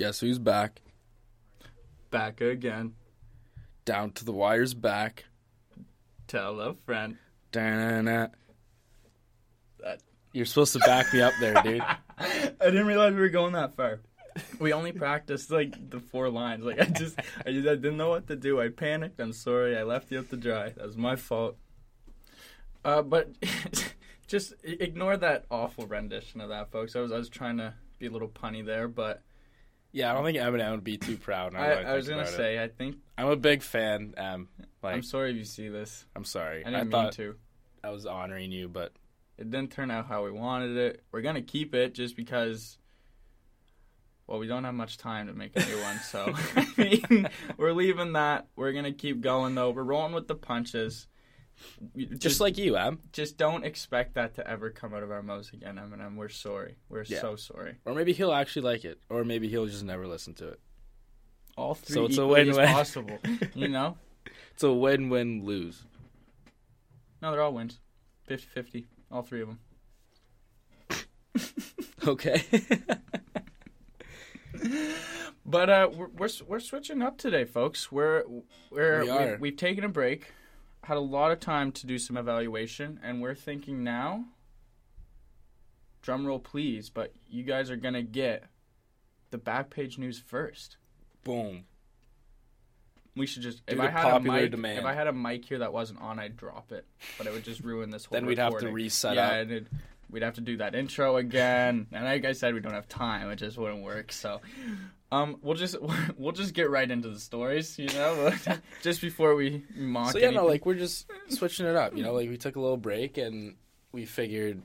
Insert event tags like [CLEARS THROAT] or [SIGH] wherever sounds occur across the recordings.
Guess who's back? Back again. Down to the wire's back. Tell a friend. Da-na-na. That- You're supposed to back me up there, dude. [LAUGHS] I didn't realize we were going that far. We only practiced like the four lines. Like I just, I just, I didn't know what to do. I panicked. I'm sorry. I left you up to dry. That was my fault. Uh, but [LAUGHS] just ignore that awful rendition of that, folks. I was, I was trying to be a little punny there, but Yeah, I don't think Eminem would be too proud. now I, I was gonna about it. say, I think I'm a big fan. Um, like I'm sorry if you see this. I'm sorry. I I, didn't mean thought to. I was honoring you, but It didn't turn out how we wanted it. We're gonna keep it just because. Well, we don't have much time to make a new one, so [LAUGHS] I mean, we're leaving that. We're gonna keep going though. We're rolling with the punches. You- just, like you, Em, just don't expect that to ever come out of our mouths again, Eminem. We're sorry. We're Yeah. so sorry. or maybe he'll actually like it, or maybe he'll just never listen to it. All three So it's a win-win. possible. You know? [LAUGHS] It's a win-win lose. No, they're all wins. 50-50. All three of them. [LAUGHS] Okay. [LAUGHS] But uh, we're, we're we're switching up today, folks. We're we're We are. We've, we've taken a break, had a lot of time to do some evaluation, and we're thinking now. Drum roll, please! But you guys are gonna get the back page news first. Boom. We should just Due if I had a mic, demand. if I had a mic here that wasn't on, I'd drop it. But it would just ruin this whole. Thing. Then we'd have to reset yeah, up. and it, we'd have to do that intro again. and like I said, we don't have time. It just wouldn't work. So, um, we'll just [LAUGHS] we'll just get right into the stories. You know, [LAUGHS] just before we mock. So yeah, no, like we're just switching it up. You know, like we took a little break and we figured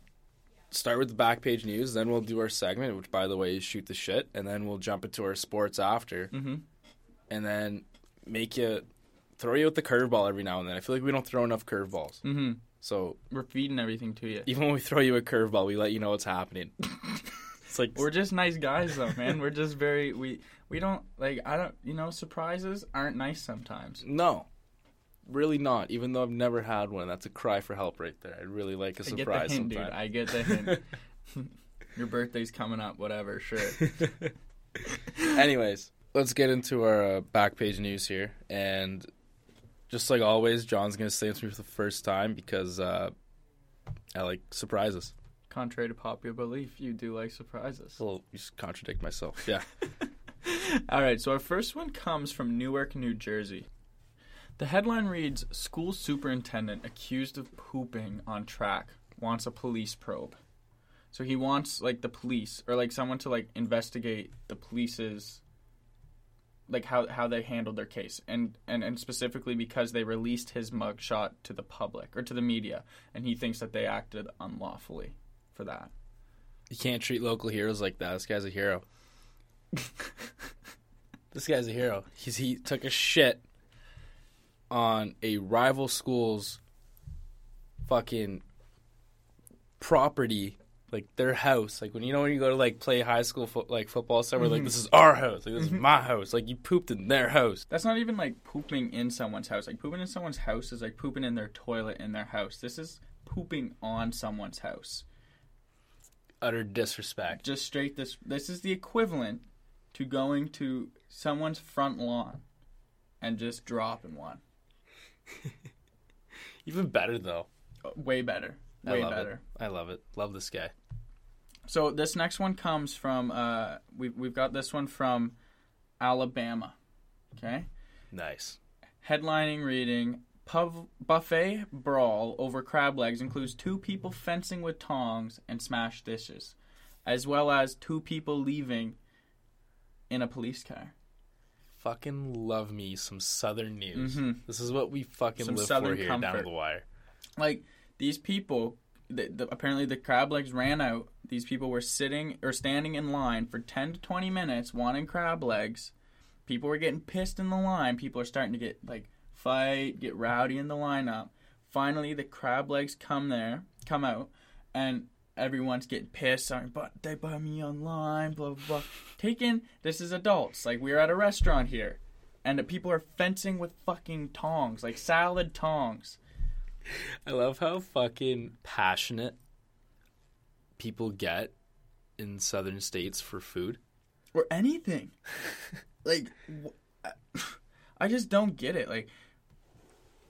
start with the back page news, then we'll do our segment, which by the way is shoot the shit, and then we'll jump into our sports after, Mhm. and then make you throw you with the curveball every now and then. I feel like we don't throw enough curveballs, Mm-hmm. So We're feeding everything to you. even when we throw you a curveball, we let you know what's happening. [LAUGHS] it's like We're just nice guys, though, man. We're just very we we don't like I don't you know surprises aren't nice sometimes. no. Really not. Even though I've never had one, that's a cry for help right there. I'd really like a I get the surprise hint, dude. I get the hint. [LAUGHS] [LAUGHS] Your birthday's coming up, whatever. Sure. Anyways, let's get into our uh, back page news here. And just like always, John's going to say it to me for the first time because uh, I like surprises. Contrary to popular belief, you do like surprises. Well, you just contradict myself. Yeah. [LAUGHS] All right, so our first one comes from Newark, New Jersey. The headline reads School superintendent accused of pooping on track wants a police probe. So he wants like the police or like someone to like investigate the police's like how how they handled their case and and and specifically because they released his mugshot to the public or to the media and he thinks that they acted unlawfully for that. you can't treat local heroes like that. This guy's a hero. [LAUGHS] this guy's a hero. He's, he took a shit on a rival school's fucking property, like their house. Like when you know when you go to like play high school fo- like football somewhere, like this is our house, like this is my house. Like you pooped in their house. That's not even like pooping in someone's house. Like pooping in someone's house is like pooping in their toilet in their house. This is pooping on someone's house. Utter disrespect. Just straight this this is the equivalent to going to someone's front lawn and just dropping one. [LAUGHS] Even better though. Uh, Way better. I Way love better. it. I love it. Love this guy. So this next one comes from uh we we've got this one from Alabama. Okay? Nice. Headlining reading Pub- Buffet brawl over crab legs includes two people fencing with tongs and smashed dishes, as well as two people leaving in a police car. Fucking love me some Southern news. Mhm. This is what we fucking Some live Southern for here down comfort. to the wire. Like these people, the, the, apparently the crab legs ran out. These people were sitting or standing in line for ten to twenty minutes wanting crab legs. People were getting pissed in the line. People are starting to get like fight, get rowdy in the lineup. Finally, the crab legs come there, come out, and everyone's getting pissed. Sorry, but they buy me online, blah blah blah. Taken, this is adults. Like we're at a restaurant here, and the people are fencing with fucking tongs, like salad tongs. I love how fucking passionate people get in southern states for food. or anything. [LAUGHS] like, wh- I just don't get it. Like,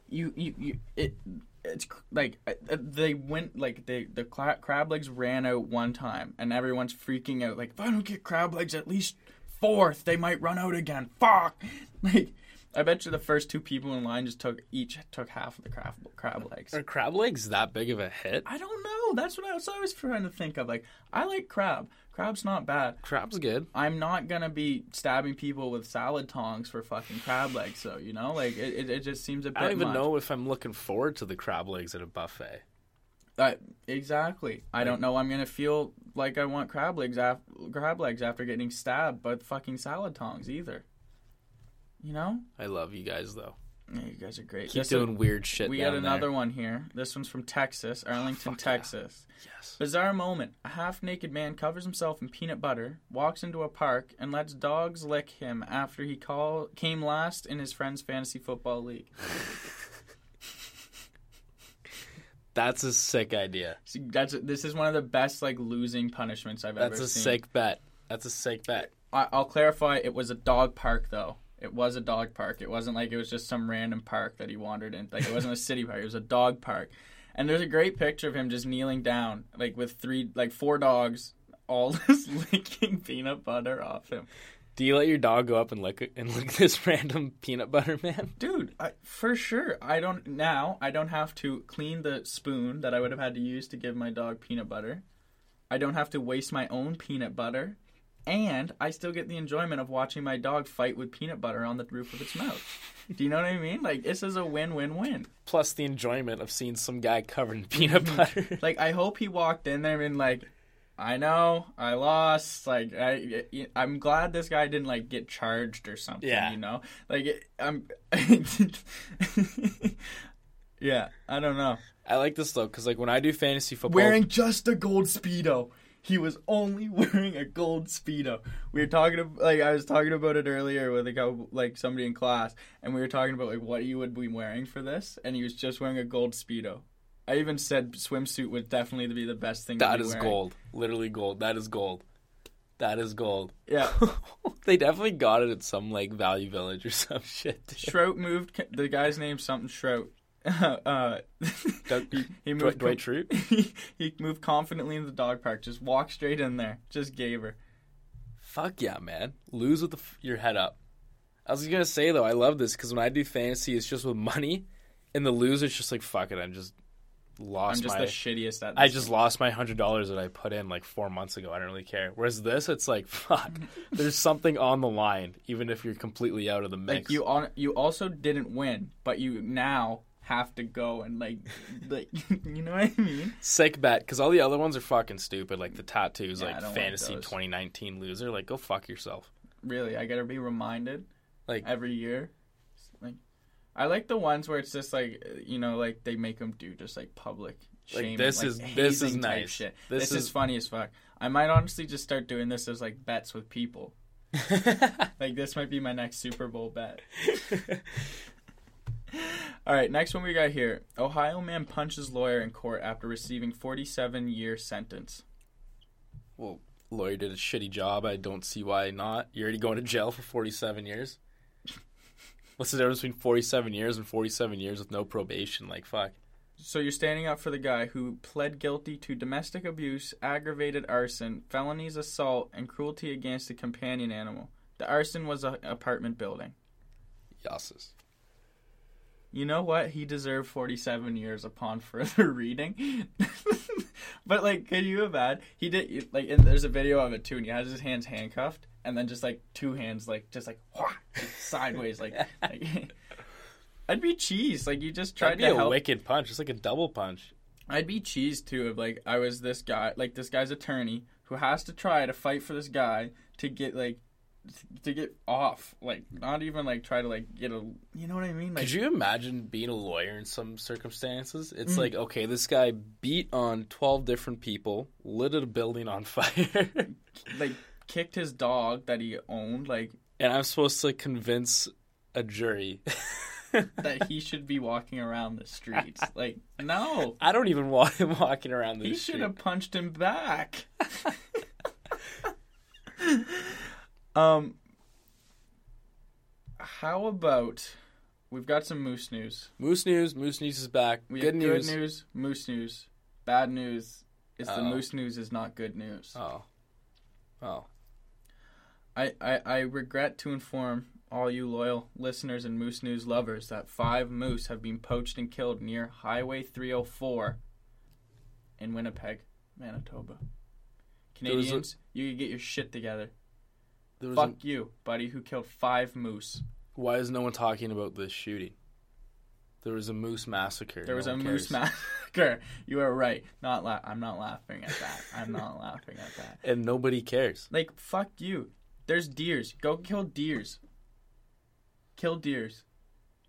you, you, you it. It's like uh, they went like they the crab legs ran out one time and everyone's freaking out like if I don't get crab legs at least fourth they might run out again fuck [LAUGHS] like I bet you the first two people in line just took each took half of the crab crab legs Are crab legs that big of a hit? I don't know that's what I was always trying to think of like I like crab crab's not bad Crab's good. I'm not gonna be stabbing people with salad tongs for fucking crab legs, so you know, like it, it, it just seems a bit. I don't even much. know if I'm looking forward to the crab legs at a buffet. Uh, exactly. I don't know. I'm gonna feel like I want crab legs af- crab legs after getting stabbed by fucking salad tongs either. You know? I love you guys though. Yeah, you guys are great. Keep This- doing weird shit. we got another there. one here. This one's from Texas, oh, Arlington, fuck yeah. Texas. Yes. Bizarre moment. A half naked man covers himself in peanut butter, walks into a park, and lets dogs lick him after he call, came last in his friend's fantasy football league. [LAUGHS] That's a sick idea. See, that's this is one of the best like losing punishments I've That's ever seen. That's a sick bet. That's a sick bet. I, I'll clarify. It was a dog park though. It was a dog park. It wasn't like it was just some random park that he wandered in. Like it wasn't a city park. It was a dog park. And there's a great picture of him just kneeling down, like with three, like four dogs, all [LAUGHS] just licking peanut butter off him. Do you let your dog go up and lick and lick [LAUGHS] this random peanut butter man? Dude, I, for sure. I don't now. I don't have to clean the spoon that I would have had to use to give my dog peanut butter. I don't have to waste my own peanut butter, and I still get the enjoyment of watching my dog fight with peanut butter on the roof of its mouth. Do you know what I mean? Like this is a win-win-win. Plus the enjoyment of seeing some guy covered in [LAUGHS] peanut [LAUGHS] butter. Like I hope he walked in there and like, I know I lost. Like I, I'm glad this guy didn't like get charged or something. Yeah. You know, like I'm. [LAUGHS] yeah, I don't know. I like this though because like when I do fantasy football, Wearing just a gold speedo. He was only [LAUGHS] wearing a gold speedo. We were talking about, like I was talking about it earlier with a couple, like somebody in class, and we were talking about like what you would be wearing for this, and he was just wearing a gold speedo. I even said swimsuit would definitely be the best thing. to that is wearing. gold. Literally gold. That is gold. That is gold. Yeah. [LAUGHS] they definitely got it at some like Value Village or some [LAUGHS] shit. dude. Shrout moved. The guy's name's something Shrout. [LAUGHS] uh, [LAUGHS] Doug- he, he moved. Dwight [LAUGHS] he, he moved confidently into the dog park. Just walked straight in there. Just gave her. Fuck yeah, man. Lose with the f- your head up. I was gonna say though, I love this because when I do fantasy, it's just with money, and the loser's just like fuck it. I'm just lost I'm just my. the shittiest at. I just lost my hundred dollars that I put in like four months ago. I don't really care. Whereas this, it's like fuck. There's something on the line, even if you're completely out of the mix. like you on. You also didn't win, but you now have to go and like, like [LAUGHS] you know what I mean? Sick bet because all the other ones are fucking stupid. Like the tattoos, Yeah, like don't like fantasy 2019 loser. Like go fuck yourself. Really, I gotta be reminded Like every year. Like, I like the ones where it's just like you know, like they make them do just like public. Like, this like, is- this is nice. Shit. This This, is, is- funny as fuck. I might honestly just start doing this as like bets with people. [LAUGHS] Like this might be my next Super Bowl bet. [LAUGHS] All right, next one we got here. Ohio man punches lawyer in court after receiving 47 year sentence. well, lawyer did a shitty job. I don't see why not. You're already going to jail for 47 years. What's the difference between 47 years and 47 years with no probation? Like fuck. So you're standing up for the guy who pled guilty to domestic abuse, aggravated arson, felonies assault, and cruelty against a companion animal. The arson was an apartment building. Yasses. You know what? He deserved 47 years upon [LAUGHS] further reading. [LAUGHS] but like, can you imagine? He did like, and there's a video of it too, and he has his hands handcuffed, and then just like two hands, like just like, sideways, like. [LAUGHS] like I'd be cheese. Like you just tried That'd be to a help. wicked punch. It's like a double punch. I'd be cheese too if like I was this guy, like this guy's attorney who has to try to fight for this guy to get like to get off, like not even like try to like get a, you know what I mean? Like Could you imagine being a lawyer in some circumstances? It's Mm. like, okay, this guy beat on 12 different people, lit a building on [LAUGHS] fire, like kicked his dog that he owned, like and I'm supposed to convince a jury. [LAUGHS] that he should be walking around the streets. Like no, I don't even want him [LAUGHS] walking around the he street. should have punched him back. Um, how about we've got some moose news. Moose news. Moose news is back. We good have news. good news, moose news. Bad news is the moose news is not good news. Oh. Oh. I, I, I regret to inform all you loyal listeners and Moose News lovers that five moose have been poached and killed near Highway 304 in Winnipeg, Manitoba. Was a- Canadians, you can get your shit together. There was Fuck you, buddy, who killed five moose. why is no one talking about this shooting? There was a moose massacre. There was No a moose massacre. [LAUGHS] You are right. Not la- I'm not laughing at that. I'm not [LAUGHS] laughing at that. and nobody cares. Like fuck you. There's deers. Go kill deers. Kill deers.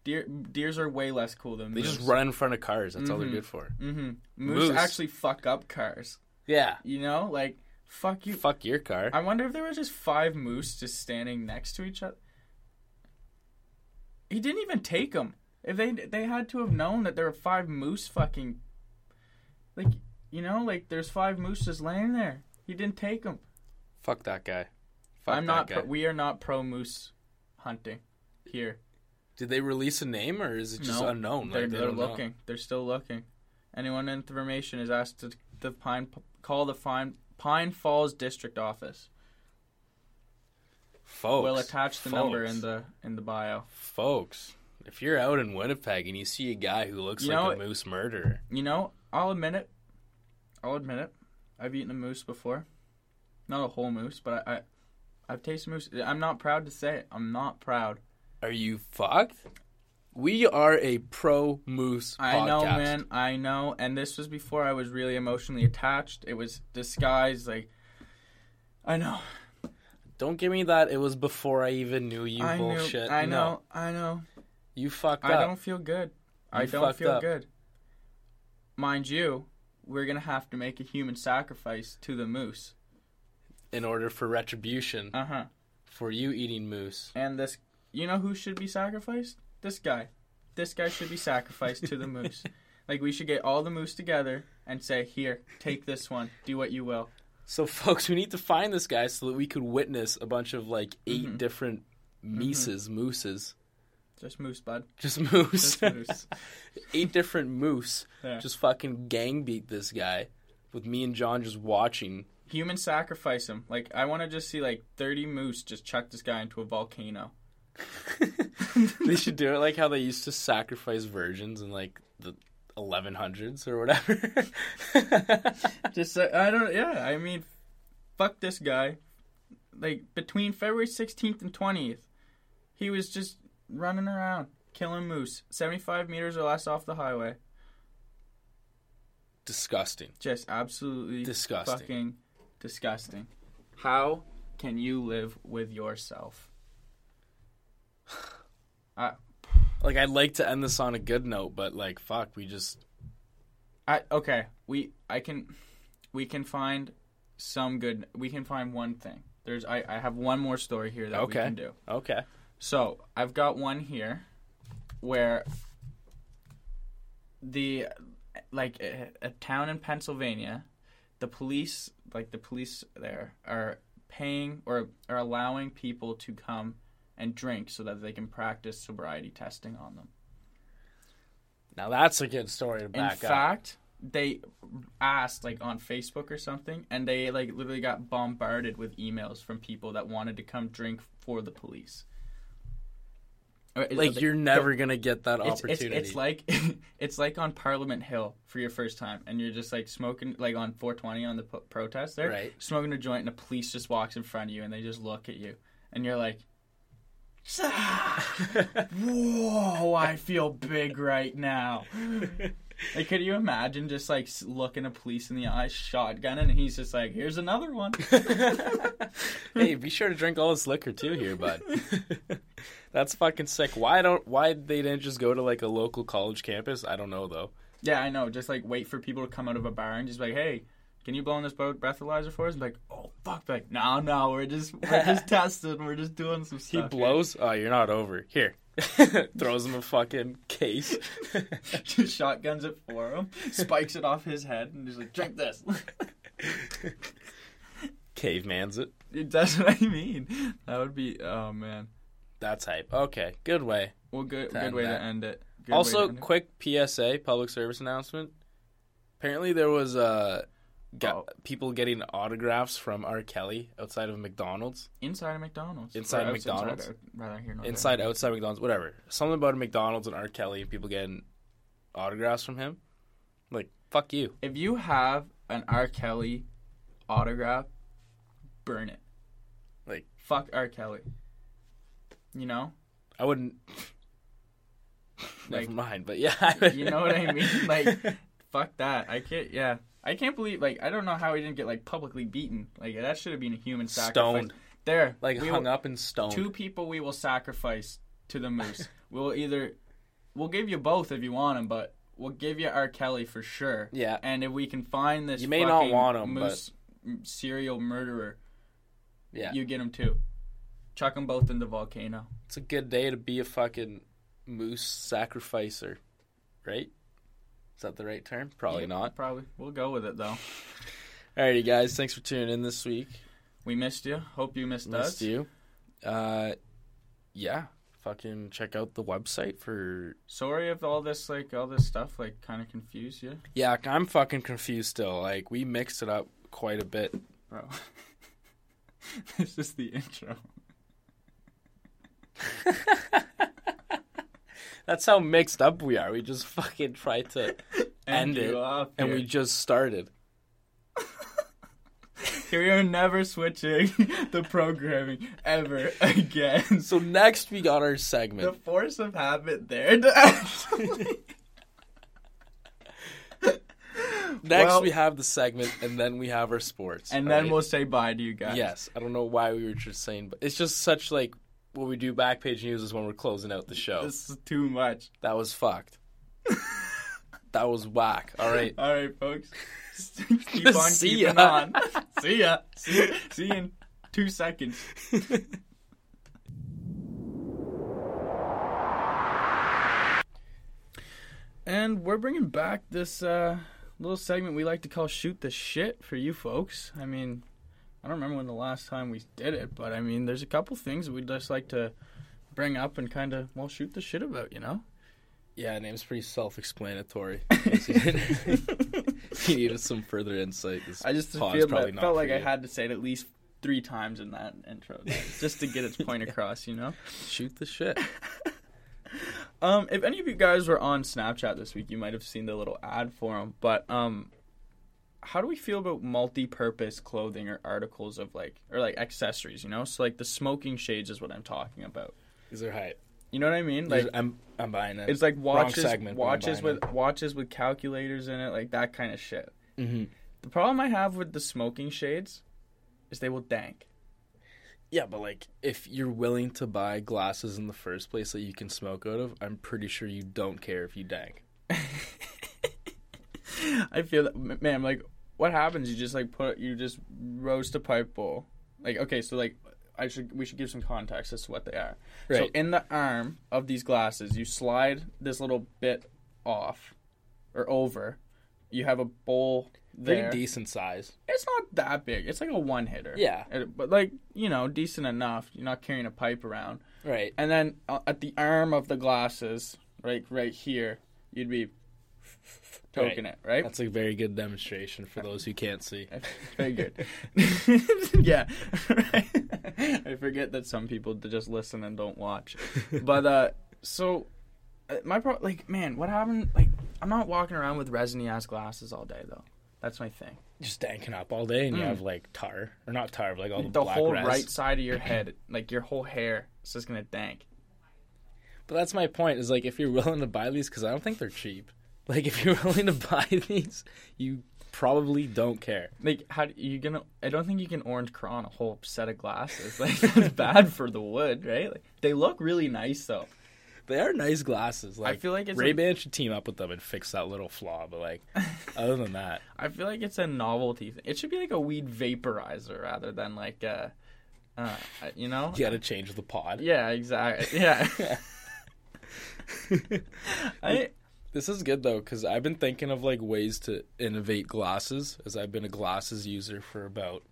Deer deers are way less cool than They moose. just run in front of cars. That's all they're Mhm. good for. Mm-hmm. Moose, Moose. actually fuck up cars. Yeah. You know, like fuck you. Fuck your car. I wonder if there were just five moose just standing next to each other. He didn't even take them. If they they had to have known that there were five moose fucking, like you know, like there's five moose just laying there. He didn't take them. Fuck that guy. Fuck I'm that not. guy. Pro, we are not pro moose hunting here. Did they release a name or is it just No, unknown? They're, Like, they they're don't know? looking. They're still looking. Anyone in information is asked to the Pine call the Pine Pine Falls District Office. Folks. we'll attach the number in the in the bio. Folks, if you're out in Winnipeg and you see a guy who looks You like know a moose murderer, You know, I'll admit it. I'll admit it. I've eaten a moose before. Not a whole moose, but I, I I've tasted moose. I'm not proud to say it. I'm not proud. are you fucked? We are a pro moose I know, man. I know. And this was before I was really emotionally attached. It was disguised. Like, I know. Don't give me that. It was before I even knew you. I bullshit. Knew, I No. know. I know. You fucked up. I don't feel good. I don't feel up. good. Mind you, we're gonna have to make a human sacrifice to the moose. In order for retribution Uh huh. for you eating moose. And this, you know who should be sacrificed? This guy. This guy should be sacrificed to the moose. [LAUGHS] Like we should get all the moose together and say, "Here, take this one. Do what you will." So, folks, we need to find this guy so that we could witness a bunch of like 8 Mhm. different mises, mooses, Just moose, bud. just moose, Just moose. [LAUGHS] eight different moose, Yeah. just fucking gang beat this guy, with me and John just watching. Human sacrifice him. Like I want to just see like thirty moose just chuck this guy into a volcano. [LAUGHS] they should do it like how they used to sacrifice virgins in like the 1100s or whatever. [LAUGHS] Just uh, I don't. Yeah, I mean, fuck this guy. Like between February sixteenth and twentieth, he was just running around killing moose, seventy-five meters or less off the highway. Disgusting. Just absolutely Disgusting. fucking disgusting. How can you live with yourself? Like I'd like to end this on a good note, but like fuck, we just I okay. We I can we can find some good. We can find one thing. There's I I have one more story here that Okay. we can do. okay. So I've got one here where the like a, a town in Pennsylvania, the police like the police there are paying or are allowing people to come and drink so that they can practice sobriety testing on them. Now that's a good story to In back up. In fact, they asked like on Facebook or something, and they like literally got bombarded with emails from people that wanted to come drink for the police. Uh, like they- you're never gonna get that it's, it's, opportunity. it's like [LAUGHS] it's like on Parliament Hill for your first time, and you're just like smoking like on 420 on the p- protest there, Right. smoking a joint, and a police just walks in front of you, and they just look at you, and you're like, "Whoa, I feel big right now." Like, could you imagine just like looking a police in the eye, shotgun, and he's just like, "Here's another one." [LAUGHS] hey, be sure to drink all this liquor too here, bud. [LAUGHS] That's fucking sick. Why don't why they didn't just go to like a local college campus? I don't know though. Yeah, I know. Just like wait for people to come out of a bar and just be like, "Hey, can you blow on this bo- breathalyzer for us?" And like, "Oh fuck!" Be like, no, no, we're just we're [LAUGHS] just testing. We're just doing some He stuff. here." blows. Oh, you're not over. Here, [LAUGHS] throws him a fucking case. [LAUGHS] just shotguns it for him, spikes it off his head, and he's like, "Drink this." Caveman's it. That's what I mean. That would be. Oh man. That's hype. Okay, good way. Well, good good way that. to end it. Good also, end it. quick PSA, public service announcement. Apparently, there was uh, got Oh. people getting autographs from R. Kelly outside of McDonald's, inside of McDonald's. Inside of McDonald's? out- rather here nor there. inside, outside McDonald's, whatever. Something about a McDonald's and R. Kelly and people getting autographs from him. Like, fuck you. If you have an R. Kelly autograph, burn it. Like- fuck R. Kelly. You know, I wouldn't. [LAUGHS] Like, Never mind, but yeah, [LAUGHS] you know what I mean? Like, [LAUGHS] fuck that. I can't. Yeah, I can't believe. Like, I don't know how he didn't get like publicly beaten. Like, that should have been a human sacrifice. stoned, There, like hung will- up and stoned. Two people we will sacrifice to the moose. [LAUGHS] we'll either we'll give you both if you want them, but we'll give you R. Kelly for sure. Yeah, And if we can find this, You may not fucking want him, moose m- serial murderer, yeah. you get him too. Chuck them both in the volcano. It's a good day to be a fucking moose sacrificer, right? Is that the right term? Probably Yeah, not. Probably. We'll go with it though. Alrighty, guys. Thanks for tuning in this week. We missed you. Hope you missed, Missed us. you. Uh, yeah. Fucking check out the website for. Sorry if all this like all this stuff like kind of confused you, Yeah, I'm fucking confused still. Like we mixed it up quite a bit. bro. [LAUGHS] this is the intro. [LAUGHS] [LAUGHS] That's how mixed up we are. We just fucking tried to, [LAUGHS] End you it, and we just started. [LAUGHS] we are never switching [LAUGHS] the programming ever again. So next we got our segment. The force of habit there to actually. Next well- we have the segment, and then we have our sports. and then alright? we'll say bye to you guys. Yes, I don't know why we were just saying, but it's just such like what we do back page news is when we're closing out the show. This is too much. That was fucked. [LAUGHS] that was whack. All right. All right, folks. [LAUGHS] Keep on See keeping ya. on. See ya. See, ya see you in two seconds. And we're bringing back this uh, little segment we like to call "Shoot the Shit" for you folks. I mean, I don't remember when the last time we did it, but I mean, there's a couple things we'd just like to bring up and kind of well shoot the shit about, you know. yeah, name's pretty self-explanatory. [LAUGHS] he [LAUGHS] needed some further insight. This I just feel that, felt like I had to say it at least three times in that intro, [LAUGHS] just to get its point across, you know. shoot the shit. Um, if any of you guys were on Snapchat this week, you might have seen the little ad for them. But um, how do we feel about multi-purpose clothing or articles of like or like accessories? You know, so like the smoking shades is what I'm talking about. These are hype. You know what I mean? Like I'm, I'm buying it. it's like watches, segment, watches with watches with calculators in it, like that kind of shit. hmm The problem I have with the smoking shades is they will dank. Yeah, but like if you're willing to buy glasses in the first place that you can smoke out of, I'm pretty sure you don't care if you dank. [LAUGHS] I feel that, man. Like, what happens? You just like put, you just roast a pipe bowl. Like, okay, so like, I should, we should give some context as to what they are. Right. So in the arm of these glasses, you slide this little bit off or over. You have a bowl there. Pretty decent size. It's not that big. It's like a one hitter. Yeah. but like you know, decent enough. You're not carrying a pipe around. Right. And then uh, at the arm of the glasses, right, right here, you'd be toking it, right? That's a very good demonstration for those who can't see. [LAUGHS] Very good. [LAUGHS] yeah. [LAUGHS] I forget that some people just listen and don't watch. But uh so uh, my pro like man, what happened like I'm not walking around with resiny ass glasses all day though. That's my thing. Just danking up all day, and you Mm. have like tar or not tar, but like all the, The whole res. right side of your [CLEARS THROAT] head, like your whole hair is just going to dank. But that's my point. Is like if you're willing to buy these, because I don't think they're cheap. Like if you're [LAUGHS] willing to buy these, you probably don't care. Like how do you gonna I don't think you can orange crayon a whole set of glasses. [LAUGHS] Like that's bad for the wood, right? Like they look really nice though. They are nice glasses. Like I feel like Ray Ban should team up with them and fix that little flaw. But like, [LAUGHS] other than that, I feel like it's a novelty thing. It should be like a weed vaporizer rather than like a uh, you know? you got to change the pod. Yeah, exactly. Yeah. I This is good though, because I've been thinking of like ways to innovate glasses, as I've been a glasses user for about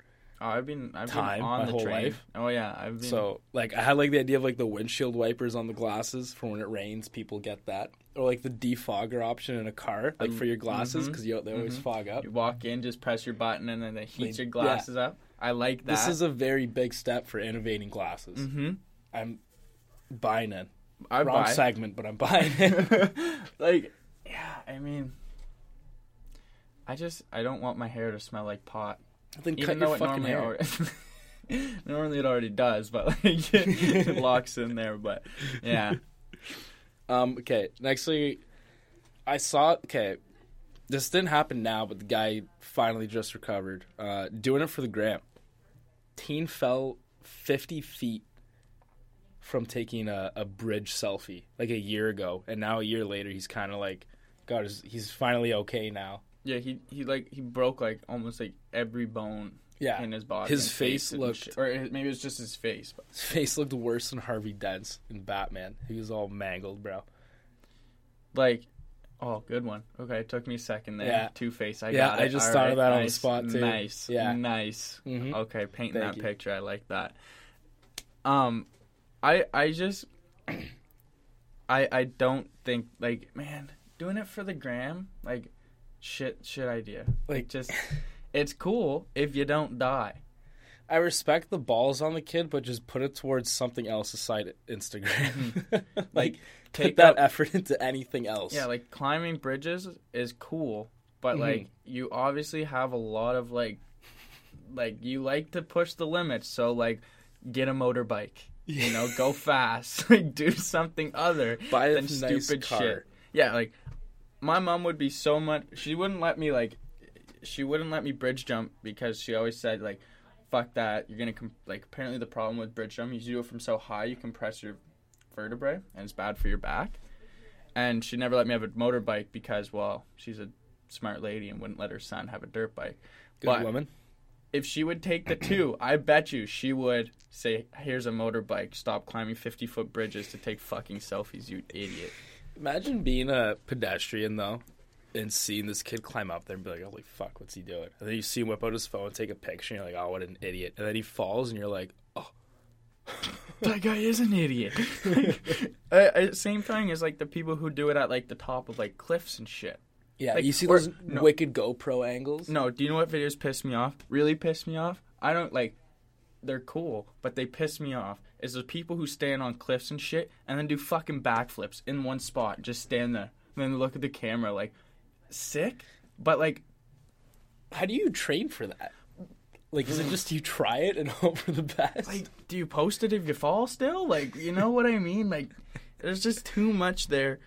Oh, I've been I've Time, been on my the whole train. life. Oh yeah, I've been. So like I had like the idea of like the windshield wipers on the glasses for when it rains. People get that, or like the defogger option in a car, like Um, for your glasses because you they always mhm. fog up. you walk in, just press your button, and then it heats Like, your glasses up. I like that. This is a very big step for innovating glasses. mm-hmm. I'm buying it. I Wrong buy. segment, but I'm buying it. [LAUGHS] like, yeah, I mean, I just I don't want my hair to smell like pot. then Even cut your it fucking normally hair. already, [LAUGHS] normally it already does, but like [LAUGHS] it locks in there. But yeah, Um, okay, next thing I saw. Okay, this didn't happen now, but the guy finally just recovered. Uh, doing it for the gram. Teen fell fifty feet from taking a, a bridge selfie like a year ago, and now a year later, he's kind of like, God, he's finally okay now. yeah, he he like he broke like almost like every bone Yeah, in his body. His and face looked- shit. or maybe it was just his face. But his face looked worse than Harvey Dent's in Batman. He was all mangled, bro. like, oh, good one. Okay, it took me a second there. Yeah. Two Face. I Yeah, got I just All thought of right, that on the spot, too. Nice. Yeah. Nice. Mhm. Okay, painting Thank that you. picture. I like that. Um, I I just I I don't think like man doing it for the gram like shit shit idea like Like- just [LAUGHS] it's cool if you don't die. I respect the balls on the kid, but just put it towards something else aside Instagram. [LAUGHS] like, take take that up- effort into anything else. Yeah, like climbing bridges is cool, but Mhm. like you obviously have a lot of like like you like to push the limits, so like get a motorbike. You know, go fast. [LAUGHS] like do something other buy than nice stupid car. shit. Yeah, like my mom would be so much she wouldn't let me like she wouldn't let me bridge jump because she always said like fuck that you're gonna com-, like apparently the problem with bridge jump is you do it from so high you compress your vertebrae and it's bad for your back and she never let me have a motorbike because well she's a smart lady and wouldn't let her son have a dirt bike Good But- woman. If she would take the two i bet you she would say here's a motorbike stop climbing 50 foot bridges to take fucking selfies you idiot Imagine being a pedestrian though, and seeing this kid climb up there and be like, "Holy fuck, what's he doing?" And then you see him whip out his phone, take a picture, and you're like, "Oh, what an idiot!" And then he falls, and you're like, "Oh, [LAUGHS] that guy is an idiot. [LAUGHS] uh, [LAUGHS] same thing as like the people who do it at like the top of like cliffs and shit. Yeah." Like, you see or- those no. wicked GoPro angles? No, do you know what videos piss me off? Really piss me off? I don't like. They're cool, but they piss me off. Is the people who stand on cliffs and shit and then do fucking backflips in one spot, just stand there, and then look at the camera like, sick. But like, How do you train for that? Like, is it mm. just you try it and [LAUGHS] hope for the best? like, do you post it if you fall still? Like, you know what I mean? Like, there's just too much there.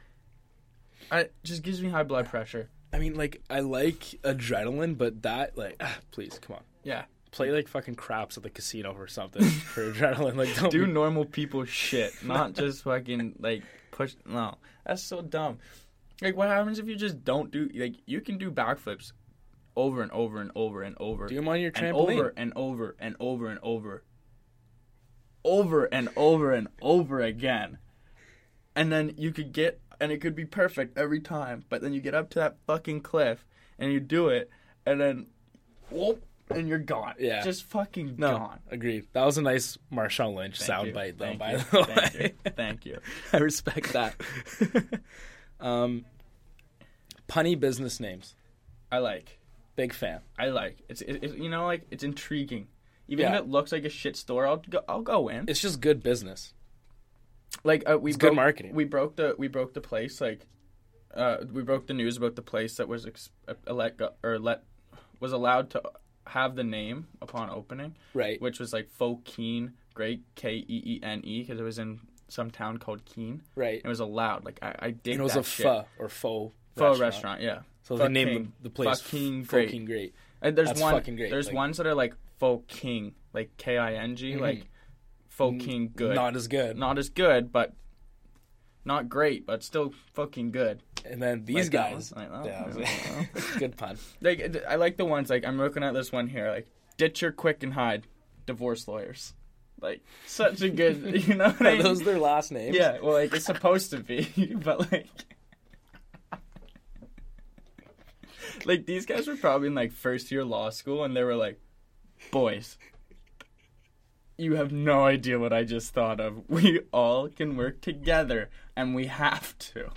I it just gives me high blood pressure. I mean, like, I like adrenaline, but that, like, ah, please, come on. Yeah. Play like fucking craps at the casino or something [LAUGHS] for adrenaline. Like, don't do be- normal people shit, not just fucking like push. No, that's so dumb. Like, what happens if you just don't do like you can do backflips over and over and over and over do them on your trampoline. and over and over and over and over, over and over and over again, and then you could get and it could be perfect every time. But then you get up to that fucking cliff and you do it, and then whoop, and you're gone. Yeah. just fucking No, gone. agreed. That was a nice Marshawn Lynch soundbite, though. Thank by you. the way, Thank you. [LAUGHS] Thank you. I respect that. [LAUGHS] um, punny business names. I like. Big fan. I like. It's it, it, you know like it's intriguing. Even Yeah. if it looks like a shit store, I'll go. I'll go in. It's just good business. Like uh, we It's good broke, marketing. We broke the we broke the place. Like uh, we broke the news about the place that was ex- uh, let go, or let was allowed to have the name upon opening, Right. which was like Pho Keene, great K E E N E, because it was in some town called Keene. Right. It was allowed. Like I, I dig And it was that a shit. pho or faux Faux restaurant. Yeah. So they named Fucking- the, the place fucking great. great. And there's That's one. great, There's like- ones that are like faux king, like K I N G, Mhm. like faux king good. Not as good. Not as good, but not great, but still fucking good. And then these Like that guys. one. Like, oh, yeah, yeah. Uh, [LAUGHS] good pun. Like I like the ones like I'm looking at this one here, like ditch your quick and hide, divorce lawyers. Like such a good, [LAUGHS] you know what I Are mean? those their last names? Yeah, well, like it's supposed to be, [LAUGHS] but like, like these guys were probably in like first year law school, and they were like, Boys, you have no idea what I just thought of. [LAUGHS] We all can work together, and we have to.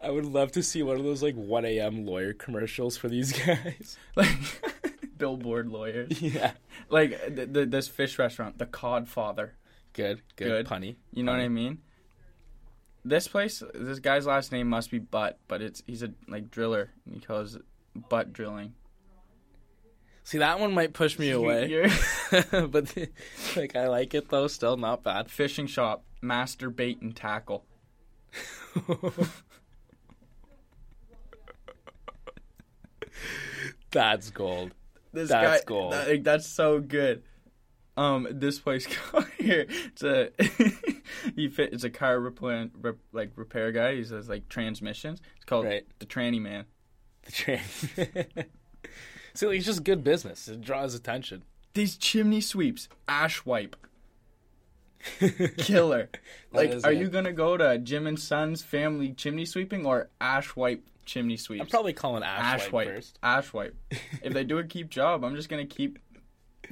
I would love to see one of those like 1 a.m. lawyer commercials for these [LAUGHS] guys. Like, [LAUGHS] billboard lawyers. yeah. Like, the, the, this fish restaurant, the Codfather. Good, good, Good. punny. You know what I mean? This place, this guy's last name must be Butt, but it's he's a like driller. And he calls it butt drilling. See, that one might push me away, [LAUGHS] but the- like I like it though. Still not bad. Fishing shop, master bait and tackle. [LAUGHS] That's gold. This That's guy, gold. that- like, that's so good. Um, this place [LAUGHS] here, it's a he fit. It's a car repair, rep, like repair guy. He says like transmissions. It's called Right. the tranny man. The train. See, it's just good business. It draws attention. These chimney sweeps, ash wipe, [LAUGHS] killer. like, is are it. you gonna go to Jim and Son's family chimney sweeping or ash wipe chimney sweeps? I'm probably calling Ash, ash White wipe. first. Ash wipe. [LAUGHS] if they do a keep job, I'm just gonna keep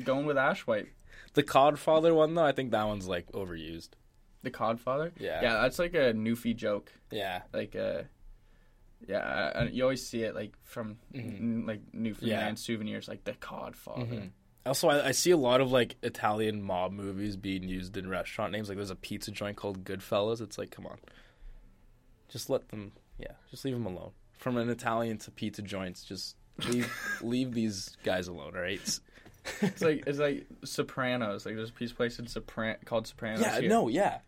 going with ash wipe. The Codfather one though, I think that one's like overused. The Codfather. Yeah. Yeah, that's like a Newfie joke. Yeah. Like uh yeah, uh, you always see it like from n- like Newfoundland Yeah. souvenirs, like the Codfather. Also, I, I see a lot of like Italian mob movies being used in restaurant names. Like, there's a pizza joint called Goodfellas. It's like, come on, just let them. Yeah, just leave them alone. From an Italian to pizza joints, just leave [LAUGHS] leave these guys alone. All right. S- It's like it's like Sopranos. Like there's a pizza place in Sopran- called Sopranos. yeah. here. No. Yeah.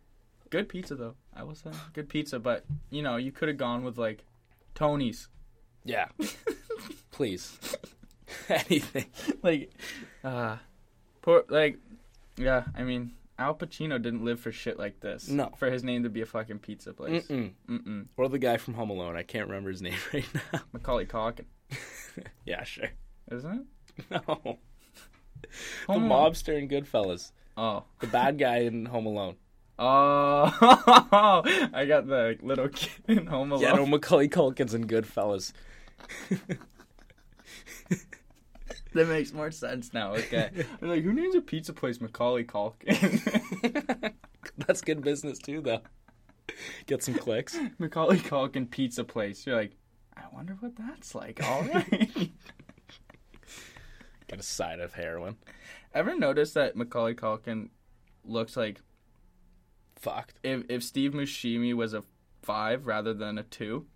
good pizza though. I will say good pizza, but you know you could have gone with like Tony's. Yeah. [LAUGHS] Please. [LAUGHS] Anything. like, uh, poor like, yeah. I mean, Al Pacino didn't live for shit like this. No. for his name to be a fucking pizza place. Mm-mm. Mm-mm. Or the guy from Home Alone. I can't remember his name [LAUGHS] right now. Macaulay Culkin, yeah, sure. isn't it? No. Home the Alone. mobster in Goodfellas. Oh. The bad guy in Home Alone. Oh, [LAUGHS] I got the little kid in Home Alone. Yeah, no, Macaulay Culkin's in Goodfellas. [LAUGHS] That makes more sense now. Okay, I'm [LAUGHS] like, who names a pizza place Macaulay Culkin? That's good business too, though. Get some clicks. Macaulay Culkin pizza place. You're like, I wonder what that's like. All right. Get a side of heroin. Ever notice that Macaulay Culkin looks like Fucked. if if Steve Buscemi was a five rather than a two?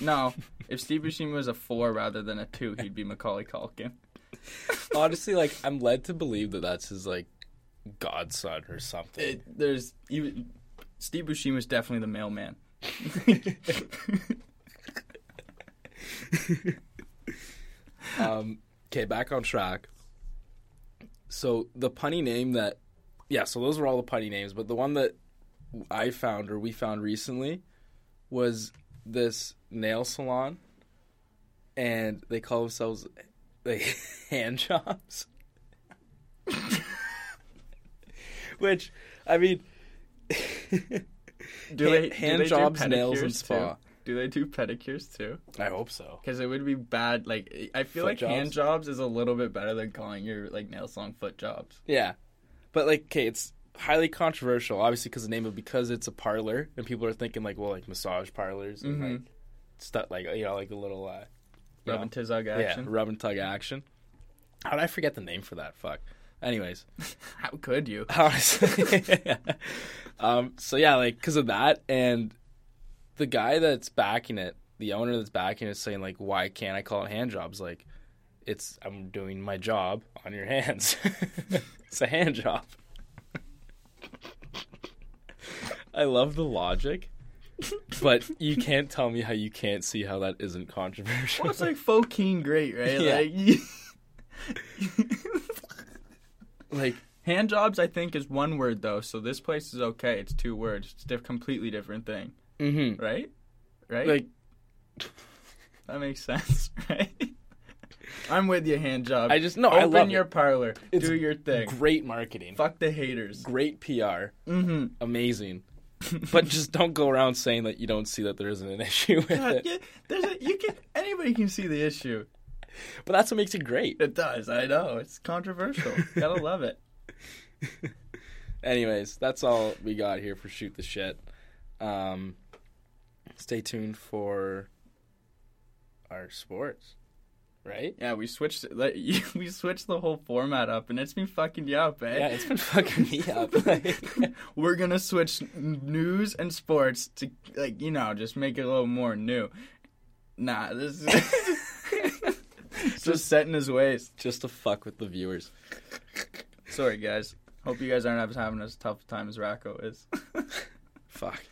No, [LAUGHS] if Steve Buscemi was a four rather than a two, he'd be Macaulay Culkin. [LAUGHS] Honestly, like I'm led to believe that that's his like godson or something. It, there's even Steve Buscemi was definitely the mailman. [LAUGHS] Um, okay, back on track. So the punny name that, yeah, so those were all the punny names, but the one that I found or we found recently was this nail salon, and they call themselves like [LAUGHS] hand jobs. [LAUGHS] Which, I mean, Do they hand do they jobs, nails, and pedicures, spa. too? Do they do pedicures too? I hope so. Because it would be bad. Like I feel Foot like hand jobs? jobs is a little bit better than calling your like nail salon foot jobs. Yeah, but like, okay, it's highly controversial, obviously, because the name of because it's a parlor, and people are thinking like, well, like massage parlors and Mhm. like stuff, like you know, like a little, uh, Rub know, and tizog action. yeah, rub and tug action. How did I forget the name for that? Fuck. Anyways, [LAUGHS] How could you? [LAUGHS] honestly, [LAUGHS] um, so yeah, like because of that, and the guy that's backing it, the owner that's backing it, is saying like, why can't I call it hand jobs? Like, it's I'm doing my job on your hands. it's a hand job. I love the logic, but you can't tell me how you can't see how that isn't controversial. Well, it's like Pho Keene great, right? Yeah. Like [LAUGHS] like, hand jobs, I think is one word though. So this place is okay. It's two words. It's a completely different thing, mm-hmm. right? Right. like that makes sense, [LAUGHS] right? I'm with you, hand job. I just no, I Open love your it. parlor. It's do your thing. Great marketing, Fuck the haters. great PR, Mm-hmm. amazing. [LAUGHS] but just don't go around saying that you don't see that there isn't an [LAUGHS] issue with God, it. yeah, there's a, you can anybody can see the issue. but that's what makes it great. It does. I know. It's controversial. Gotta love it. [LAUGHS] Anyways, that's all we got here for shoot the shit. Um, stay tuned for our sports, right? Yeah, we switched. Like, [LAUGHS] we switched the whole format up, and it's been fucking you up, eh? Yeah, it's been fucking me [LAUGHS] up. Like, [LAUGHS] We're gonna switch news and sports to like you know just make it a little more new. Nah, this is just set in his ways. just to fuck with the viewers. Sorry, guys. Hope you guys aren't having as tough a time as Racco is. Fuck.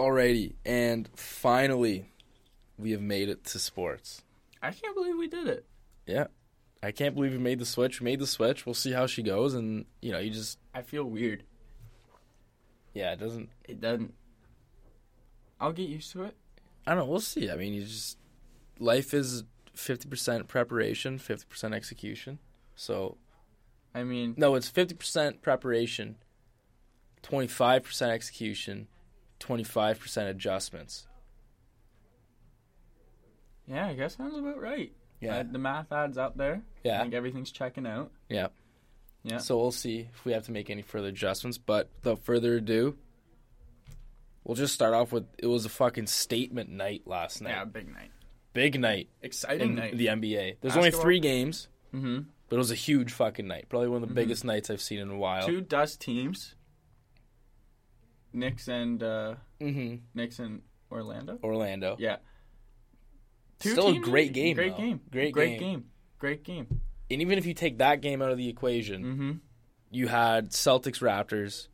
Alrighty, and finally, we have made it to sports. I can't believe we did it. Yeah. I can't believe we made the switch. We made the switch. We'll see how she goes. And, you know, you just, I feel weird. yeah, it doesn't, It doesn't. I'll get used to it. I don't know. We'll see. I mean, you just, life is 50% preparation, 50% execution. So, I mean, no, it's 50% preparation, 25% execution, 25% adjustments. yeah, I guess sounds about right. Yeah. Uh, the math adds up there. Yeah. I think everything's checking out. Yeah. Yeah. So we'll see if we have to make any further adjustments. But without further ado, we'll just start off with it was a fucking statement night last night. Yeah, big night. Big night Exciting in night. the NBA. There's only three games, mm-hmm. but it was a huge fucking night. Probably one of the Mhm. biggest nights I've seen in a while. Two dust teams. Knicks and uh, hmm Knicks and Orlando. Orlando. Yeah. Still a great game, Great though. game. Great great game. game. Great game. And even if you take that game out of the equation, Mm-hmm. you had Celtics Raptors,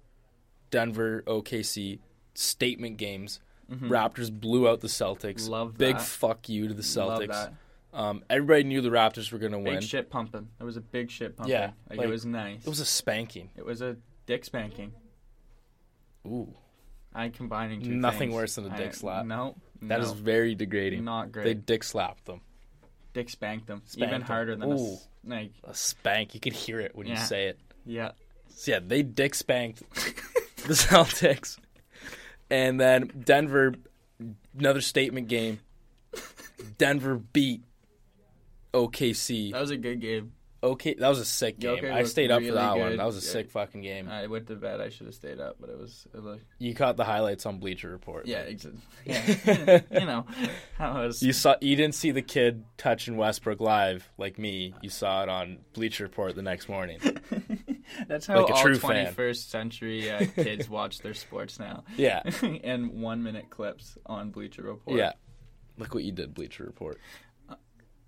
Denver OKC statement games. Mhm. Raptors blew out the Celtics. Love Big fuck you to the Celtics. that. Um, everybody knew the Raptors were going to win. Big shit pumping. It was a big shit pumping. Yeah, Like, like, it was nice. It was a spanking. It was a dick spanking. Ooh, I combining two Nothing things. worse than a dick I- slap. No, that is no, very degrading. not great. They dick slapped them. dick spanked them Spanked even them. harder than a Ooh. s- like A spank. You could hear it when you say it. yeah. So yeah, they dick spanked [LAUGHS] the Celtics, and then Denver. Another statement game. Denver beat OKC. That was a good game. Okay, that was a sick game. I stayed up for really that one. That was a sick fucking game. I went to bed. I should have stayed up, but it was it looked, You caught the highlights on Bleacher Report. yeah, exa- [LAUGHS] yeah. you know how it was. You saw you didn't see the kid touching Westbrook live like me. You saw it on Bleacher Report the next morning. [LAUGHS] That's how like a all true fan. 21st century uh, kids watch their sports now. [LAUGHS] Yeah. and one minute clips on Bleacher Report. Yeah. Look what you did, Bleacher Report.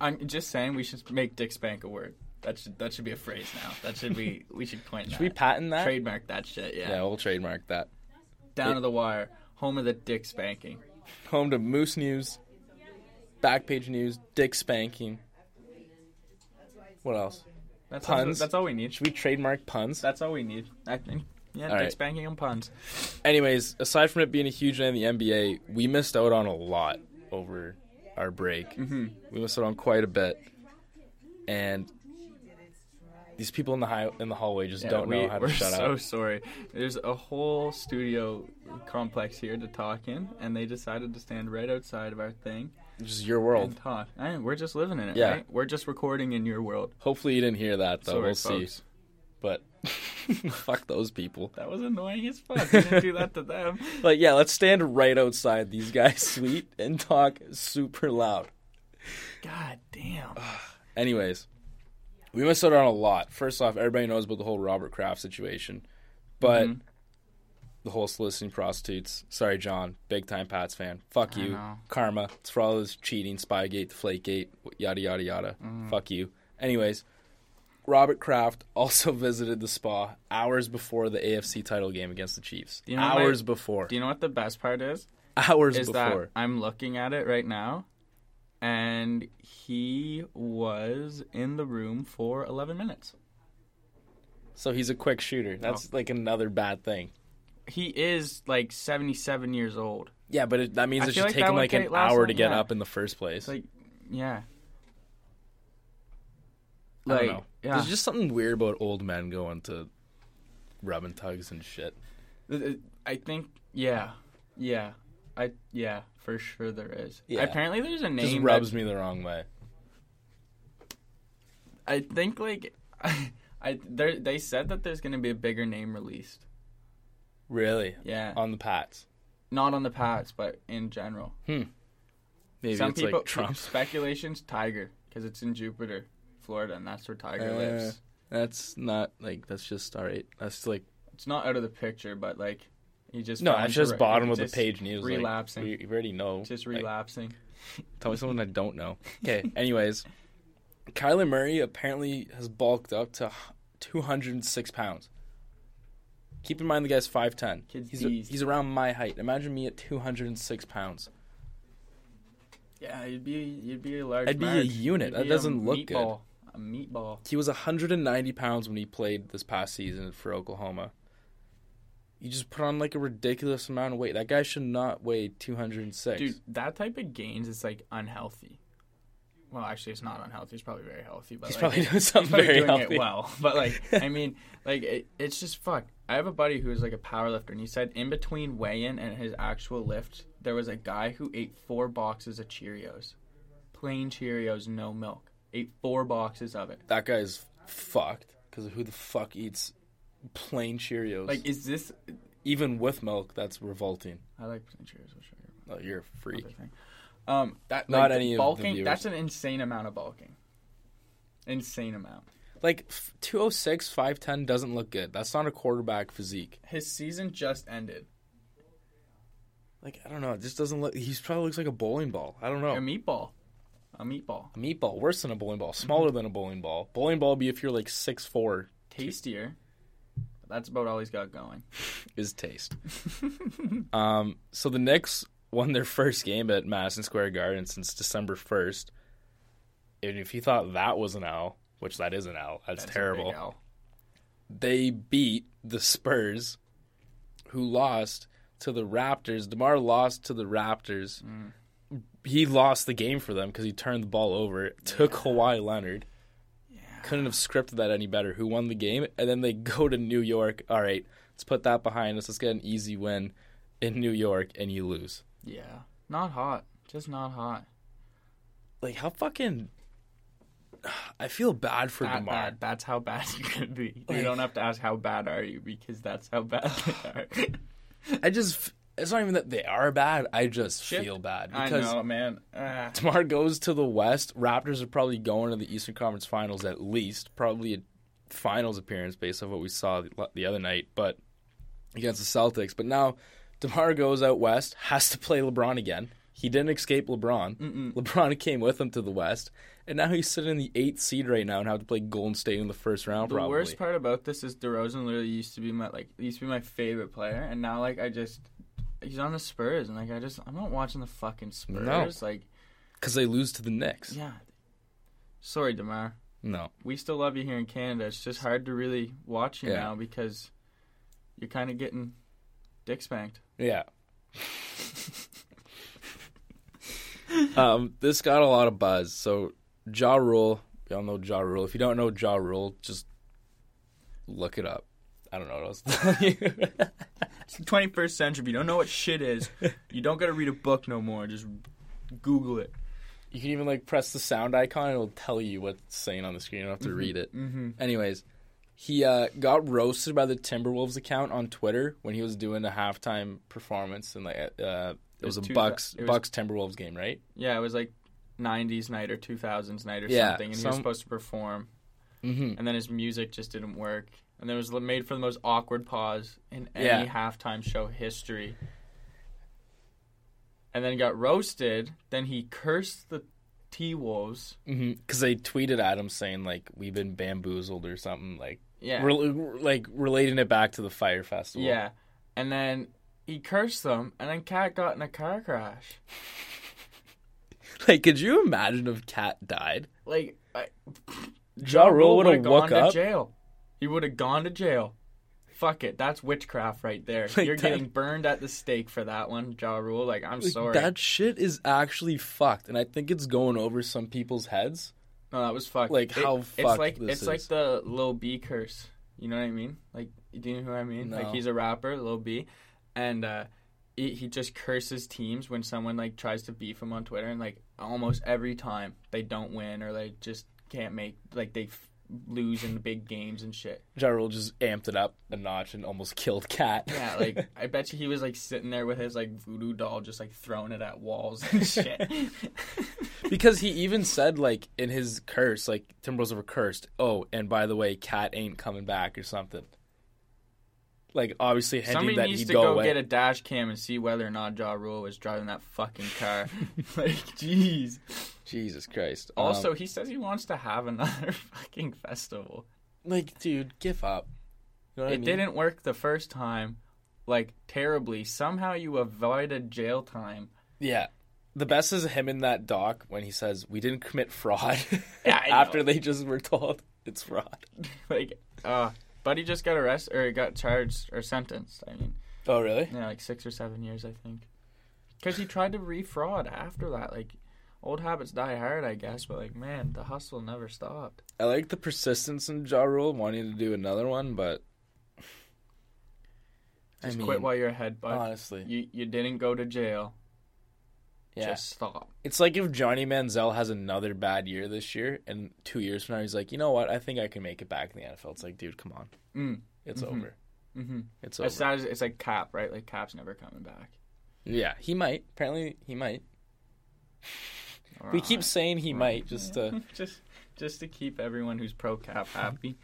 I'm just saying we should make Dick Spank a word. That should that should be a phrase now. That should be [LAUGHS] we should coin Should that. we patent that? trademark that shit? Yeah. Yeah, we'll trademark that. Down to the wire. Home of the Dick Spanking. Home to Moose News, Backpage News, Dick Spanking. What else? That's Puns? All, that's all we need. Should we trademark puns? That's all we need. I think. Yeah, All Dick right. Spanking and puns. Anyways, aside from it being a huge night in the NBA, we missed out on a lot over our break. Mm-hmm. We missed out on quite a bit, and these people in the high, in the hallway just Yeah, don't know how to shut up. we're so sorry. There's a whole studio complex here to talk in, and they decided to stand right outside of our thing This is your world. and talk. And we're just living in it, Yeah. right? We're just recording in your world. Hopefully, you didn't hear that though. sorry, we'll see. But [LAUGHS] fuck those people. That was annoying as fuck. We didn't do that to them. [LAUGHS] Like, yeah, let's stand right outside these guys' [LAUGHS] suite and talk super loud. God damn. [SIGHS] Anyways, we missed out on a lot. First off, everybody knows about the whole Robert Kraft situation, but Mhm. the whole soliciting prostitutes. Sorry, John, big time Pats fan. Fuck I you, know. karma. It's for all this cheating, Spygate, Deflategate, yada yada yada. Mm-hmm. Fuck you. Anyways, Robert Kraft also [LAUGHS] visited the spa hours before the AFC title game against the Chiefs. You know what- hours before. Do you know what the best part is? hours Is before. I'm looking at it right now, and he was in the room for 11 minutes. So he's a quick shooter. That's oh. like another bad thing. He is like 77 years old. Yeah, but it, that means I it should like take him like an hour to get yeah. up in the first place. It's like, yeah. I don't Like, know. yeah. There's just something weird about old men going to rubbing tugs and shit. I think, yeah, yeah. I yeah, for sure there is. Yeah. Apparently, there's a name. Just that- rubs me the wrong way. I think like [LAUGHS] I there they said that there's gonna be a bigger name released. Really? Yeah, On the Pats. not on the Pats, but in general. Maybe Some it's people like Trump. [LAUGHS] speculations Tiger because it's in Jupiter, Florida, and that's where Tiger Uh, lives. That's not like that's just all right. That's like It's not out of the picture, but like he just no, it's just bottom of the page news. like, relapsing. we we already know. Just Like, relapsing. tell me something I don't know. Okay. [LAUGHS] anyways, Kyler Murray apparently has bulked up to 206 pounds. Keep in mind the guy's 5'10. Kid's He's, beast. he's around my height. Imagine me at 206 pounds. Yeah, you'd be you'd be a large. I'd be a unit. You'd That doesn't a look good. A meatball. He was 190 pounds when he played this past season for Oklahoma. You just put on like a ridiculous amount of weight. That guy should not weigh 206. Dude, that type of gains is like unhealthy. Well, actually, it's not unhealthy. It's probably very healthy. But he's like, probably doing he's something probably very doing healthy. it well. [LAUGHS] But like, I [LAUGHS] mean, like it, it's just fuck. I have a buddy who is like a power lifter, and he said in between weigh-in and his actual lift, there was a guy who ate four boxes of Cheerios, plain Cheerios, no milk. Ate four boxes of it. That guy's fucked because who the fuck eats plain Cheerios? Like, is this? Even with milk, that's revolting. I like plain Cheerios with sugar. Oh, you're a freak. Um, that Not like, any of the bulking. that's an insane amount of bulking. Insane amount. Like f- 206, 5'10 doesn't look good. That's not a quarterback physique. His season just ended. Like I don't know, it just doesn't look. He probably looks like a bowling ball. I don't know. A meatball. A meatball. A meatball, worse than a bowling ball, smaller than a bowling ball. Bowling ball would be if you're like six four. Tastier. That's about all he's got going. [LAUGHS] Is taste. [LAUGHS] um. So the Knicks won their first game at Madison Square Garden since December first. And if you thought that was an L, which that is an L, that's, That's terrible. L. They beat the Spurs, who lost to the Raptors. Demar lost to the Raptors. Mm. He lost the game for them because he turned the ball over. Took Kawhi Leonard. Couldn't have scripted that any better. Who won the game? And then they [LAUGHS] go to New York. All right, let's put that behind us. Let's get an easy win in New York, and you lose. Yeah. Not hot. Just not hot. Like how fucking. [SIGHS] I feel bad for That Demar. bad. That's how bad [LAUGHS] you can be. Like- you don't have to ask how bad are you because that's how bad they are. [LAUGHS] I just. It's not even that they are bad. I just Shit. feel bad I because know, man. Ah. Demar goes to the West. Raptors are probably going to the Eastern Conference Finals at least. Probably a finals appearance based on what we saw the- the other night, but against the Celtics. But now Demar goes out west, has to play LeBron again. He didn't escape LeBron. Mm-mm. LeBron [LAUGHS] came with him to the West, and now he's sitting in the eighth seed right now and have to play Golden State in the first round. The probably. worst part about this is DeRozan literally used to be my like used to be my favorite player, and now like I just he's on the Spurs, and like I just I'm not watching the fucking Spurs. No. Like because they lose to the Knicks. yeah, sorry Demar, No, we still love you here in Canada. It's just hard to really watch you Yeah. now because you're kind of getting dick spanked. yeah. [LAUGHS] um, this got a lot of buzz. So, Ja Rule, y'all know Ja Rule. If you don't know Ja Rule, just look it up. I don't know what else to tell you. [LAUGHS] It's the 21st century. If you don't know what shit is, you don't got to read a book no more. Just Google it. you can even like press the sound icon; and it'll tell you what's saying on the screen. You don't have to read it. Mm-hmm. Anyways, he uh, got roasted by the Timberwolves account on Twitter when he was doing a halftime performance, and like uh, it was, was a Bucks was- Bucks Timberwolves game, right? Yeah, it was like 90s night or 2000s night or Yeah, something, and he was supposed to perform. Mm-hmm. and then his music just didn't work. And then it was made for the most awkward pause in any Yeah. halftime show history. And then got roasted. Then he cursed the T Wolves. Because Mm-hmm. they tweeted at him saying like we've been bamboozled or something like Yeah. rel- like relating it back to the Fyre Festival. Yeah. And then he cursed them, and then KAT got in a car crash. [LAUGHS] Like, could you imagine if KAT died? Like, I, Ja Rule would have gone woke to up. jail. He would have gone to jail. Fuck it, that's witchcraft right there. [LAUGHS] Like You're that- getting burned at the stake for that one, Ja Rule. Like, I'm Like, sorry. That shit is actually fucked, and I think it's going over some people's heads. No, that was fucked. Like, It- how it's fucked like this it's like is. the Lil B curse. You know what I mean? Like, do you know who I mean? No. Like he's a rapper, Lil B, and uh, he, he just curses teams when someone like tries to beef him on Twitter, and like almost every time they don't win or they just can't make like they f- lose in the big games and shit. Ja Rule just amped it up a notch and almost [LAUGHS] killed KAT. Yeah, [LAUGHS] like I bet you he was like sitting there with his like voodoo doll, just like throwing it at walls and [LAUGHS] shit. because he even said like in his curse, like Timberwolves were cursed. Oh, and by the way, KAT ain't coming back or something. Like obviously hinting Somebody that needs he'd to go, go away. get a dash cam and see whether or not Ja Rule was driving that fucking car. [LAUGHS] [LAUGHS] like, jeez. Jesus Christ. Um, Also, he says he wants to have another [LAUGHS] fucking festival. like, dude, give up. You know what I It mean? didn't work the first time, like terribly. Somehow you avoided jail time. Yeah. The best is him in that doc when he says we didn't commit fraud Yeah, after they just were told it's fraud. like, uh, Buddy just got arrested or got charged or sentenced. I mean, Oh really? yeah, like six or seven years, I think. Because he tried to refraud after that. Like, old habits die hard, I guess. But like, man, the hustle never stopped. I like the persistence in Ja Rule wanting to do another one, but I Just mean, quit while you're ahead, bud. honestly, you you didn't go to jail. Yeah. Just stop. It's like if Johnny Manziel has another bad year this year, and two years from now he's like, you know what? I think I can make it back in the NFL. It's like, dude, come on, Mm. it's Mhm. over. Mm-hmm. It's over. As sad as it's like Cap, right? Like Cap's never coming back. yeah, he might. Apparently, he might. [LAUGHS] We keep saying he might just to. [LAUGHS] just just to keep everyone who's pro Cap happy.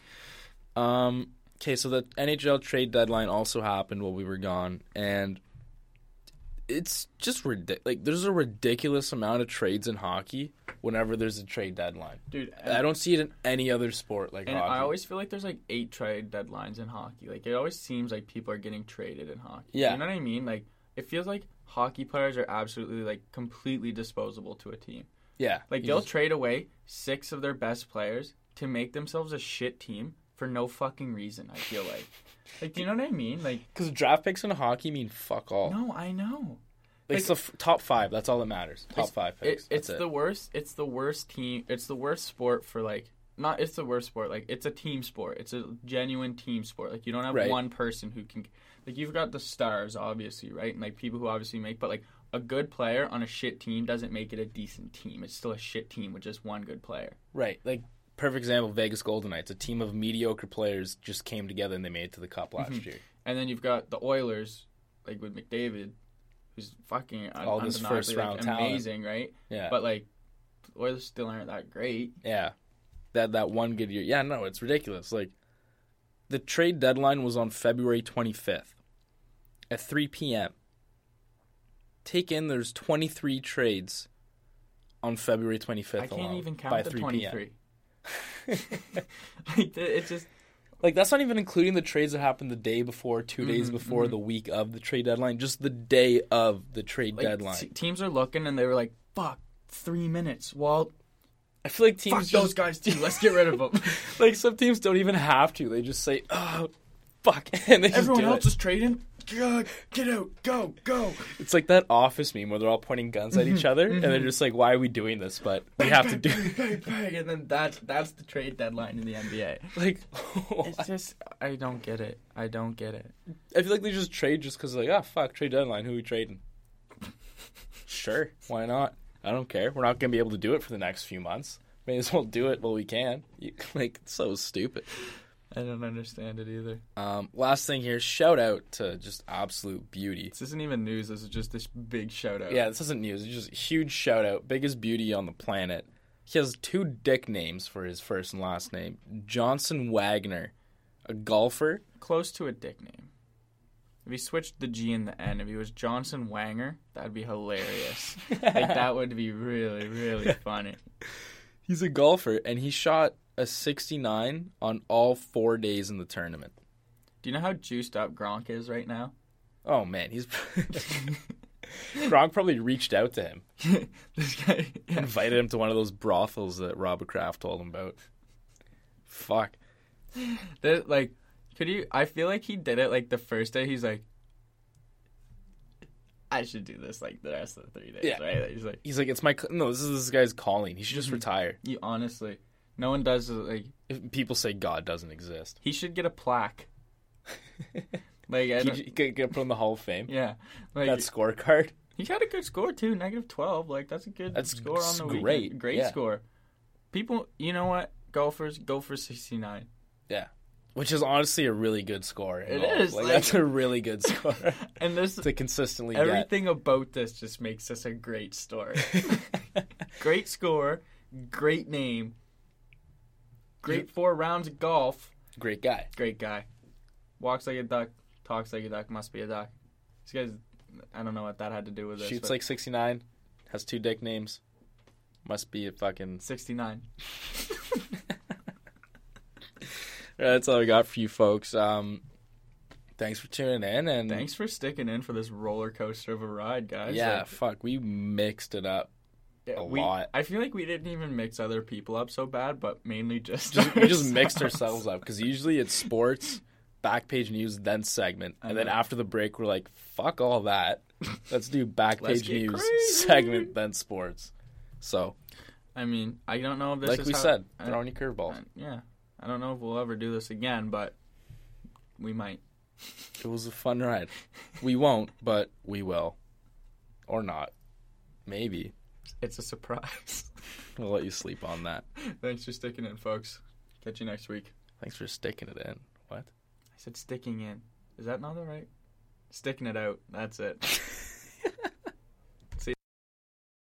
Um. Okay, so the NHL trade deadline also happened while we were gone, and it's just ridiculous. Like, there's a ridiculous amount of trades in hockey whenever there's a trade deadline. Dude, I don't see it in any other sport like And hockey. I always feel like there's like eight trade deadlines in hockey. Like it always seems like people are getting traded in hockey. Yeah. You know what I mean? Like it feels like hockey players are absolutely like completely disposable to a team. yeah, Like they'll just- trade away six of their best players to make themselves a shit team for no fucking reason, I feel like. Like do you know what I mean? Like Because draft picks in hockey mean fuck all. no, I know. it's the f- top five. That's all that matters. Top five It, picks. it's That's the worst. It's the worst team. It's the worst sport for like. Not. It's the worst sport. Like it's a team sport. It's a genuine team sport. Like you don't have Right. one person who can. Like you've got the stars, obviously, right? And like people who obviously make. But like a good player on a shit team doesn't make it a decent team. It's still a shit team with just one good player. right. Like perfect example. Vegas Golden Knights. A team of mediocre players just came together and they made it to the cup last Mhm. year. And then you've got the Oilers, like with McDavid, who's fucking un- All this first round like, amazing, right? Yeah. But like, the Oilers still aren't that great. Yeah. That that one good year. Yeah, no, it's ridiculous. Like the trade deadline was on February 25th at 3 p.m. Take in there's 23 trades on February 25th I can't alone even by count the 3 twenty-three. [LAUGHS] like it's just like that's not even including the trades that happened the day before, 2 days Mhm, before, mhm. the week of the trade deadline, just the day of the trade like, deadline. te- teams are looking and they were like, "Fuck, three minutes." Well, I feel like fuck teams those guys too. Let's get rid of them. [LAUGHS] like some teams don't even have to. They just say, "Oh, fuck," [LAUGHS] and they just Everyone else it. is trading. God, get out, go, go. It's like that office meme where they're all pointing guns at each other, and they're mhm. just like, "Why are we doing this?" But we have to do. bang, bang, [LAUGHS] bang, and then that's that's the trade deadline in the NBA. Like, [LAUGHS] [LAUGHS] It's just I don't get it. I don't get it. I feel like they just trade just because, like, ah, fuck, trade deadline. Who we trading? sure, why not? I don't care. We're not gonna be able to do it for the next few months. May as well do it while we can. You, like, so stupid. I don't understand it either. Um, last thing here, shout out to just absolute beauty. This isn't even news. This is just this big shout out. Yeah, this isn't news. It's just a huge shout out. Biggest beauty on the planet. He has two dick names for his first and last name. Johnson Wagner, a golfer. close to a dick name. If he switched the G and the N, if he was Johnson Wanger, that'd be hilarious. [LAUGHS] like that would be really, really funny. He's a golfer, and he shot a 69 on all four days in the tournament. Do you know how juiced up Gronk is right now? Oh man, he's [LAUGHS] [LAUGHS] Gronk probably reached out to him, [LAUGHS] this guy, yeah. invited him to one of those brothels that Robert Kraft told him about. Fuck. Like, could you? I feel like he did it like the first day. He's like, I should do this like the rest of the three days, Yeah. right? He's like, He's like, it's my no. This is this guy's calling. He should just Mhm. retire. you honestly, no one does like If people say God doesn't exist. he should get a plaque. [LAUGHS] Like, I He, could get put in the Hall of Fame. yeah, like that scorecard. he had a good score too, negative twelve. Like that's a good That's score on the great, weekend. Great yeah. score. People, you know what? Golfers go for sixty nine. Yeah, Which is honestly a really good score. It golf. is, Like, like- that's a really good score [LAUGHS] And this to consistently get. everything about this just makes this a great story. [LAUGHS] great score, great name, great four rounds of golf. Great guy. Great guy. Walks like a duck, talks like a duck, must be a duck. This guy's I don't know what that had to do with this. Shoots but like 69. Has two dick names. Must be a fucking. [LAUGHS] 69. [LAUGHS] That's all I got for you folks. Um, thanks for tuning in. And Thanks for sticking in for this roller coaster of a ride, guys. Yeah, Like, fuck. We mixed it up. A we- lot. I feel like we didn't even mix other people up so bad, but mainly just Just, we just mixed ourselves up because usually it's sports, back page news, then segment, and then after the break we're like, fuck all that. Let's do back page news, crazy. segment, then sports. So, I mean, I don't know if this like is we how- said, I- throw any curveballs. Yeah, I don't know if we'll ever do this again, but we might. It was a fun ride. We won't, but we will, or not. Maybe It's a surprise. [LAUGHS] we'll let you sleep on that. Thanks for sticking in, folks. Catch you next week. Thanks for sticking it in. What? I said sticking in. Is that not the right? Sticking it out. That's it. [LAUGHS]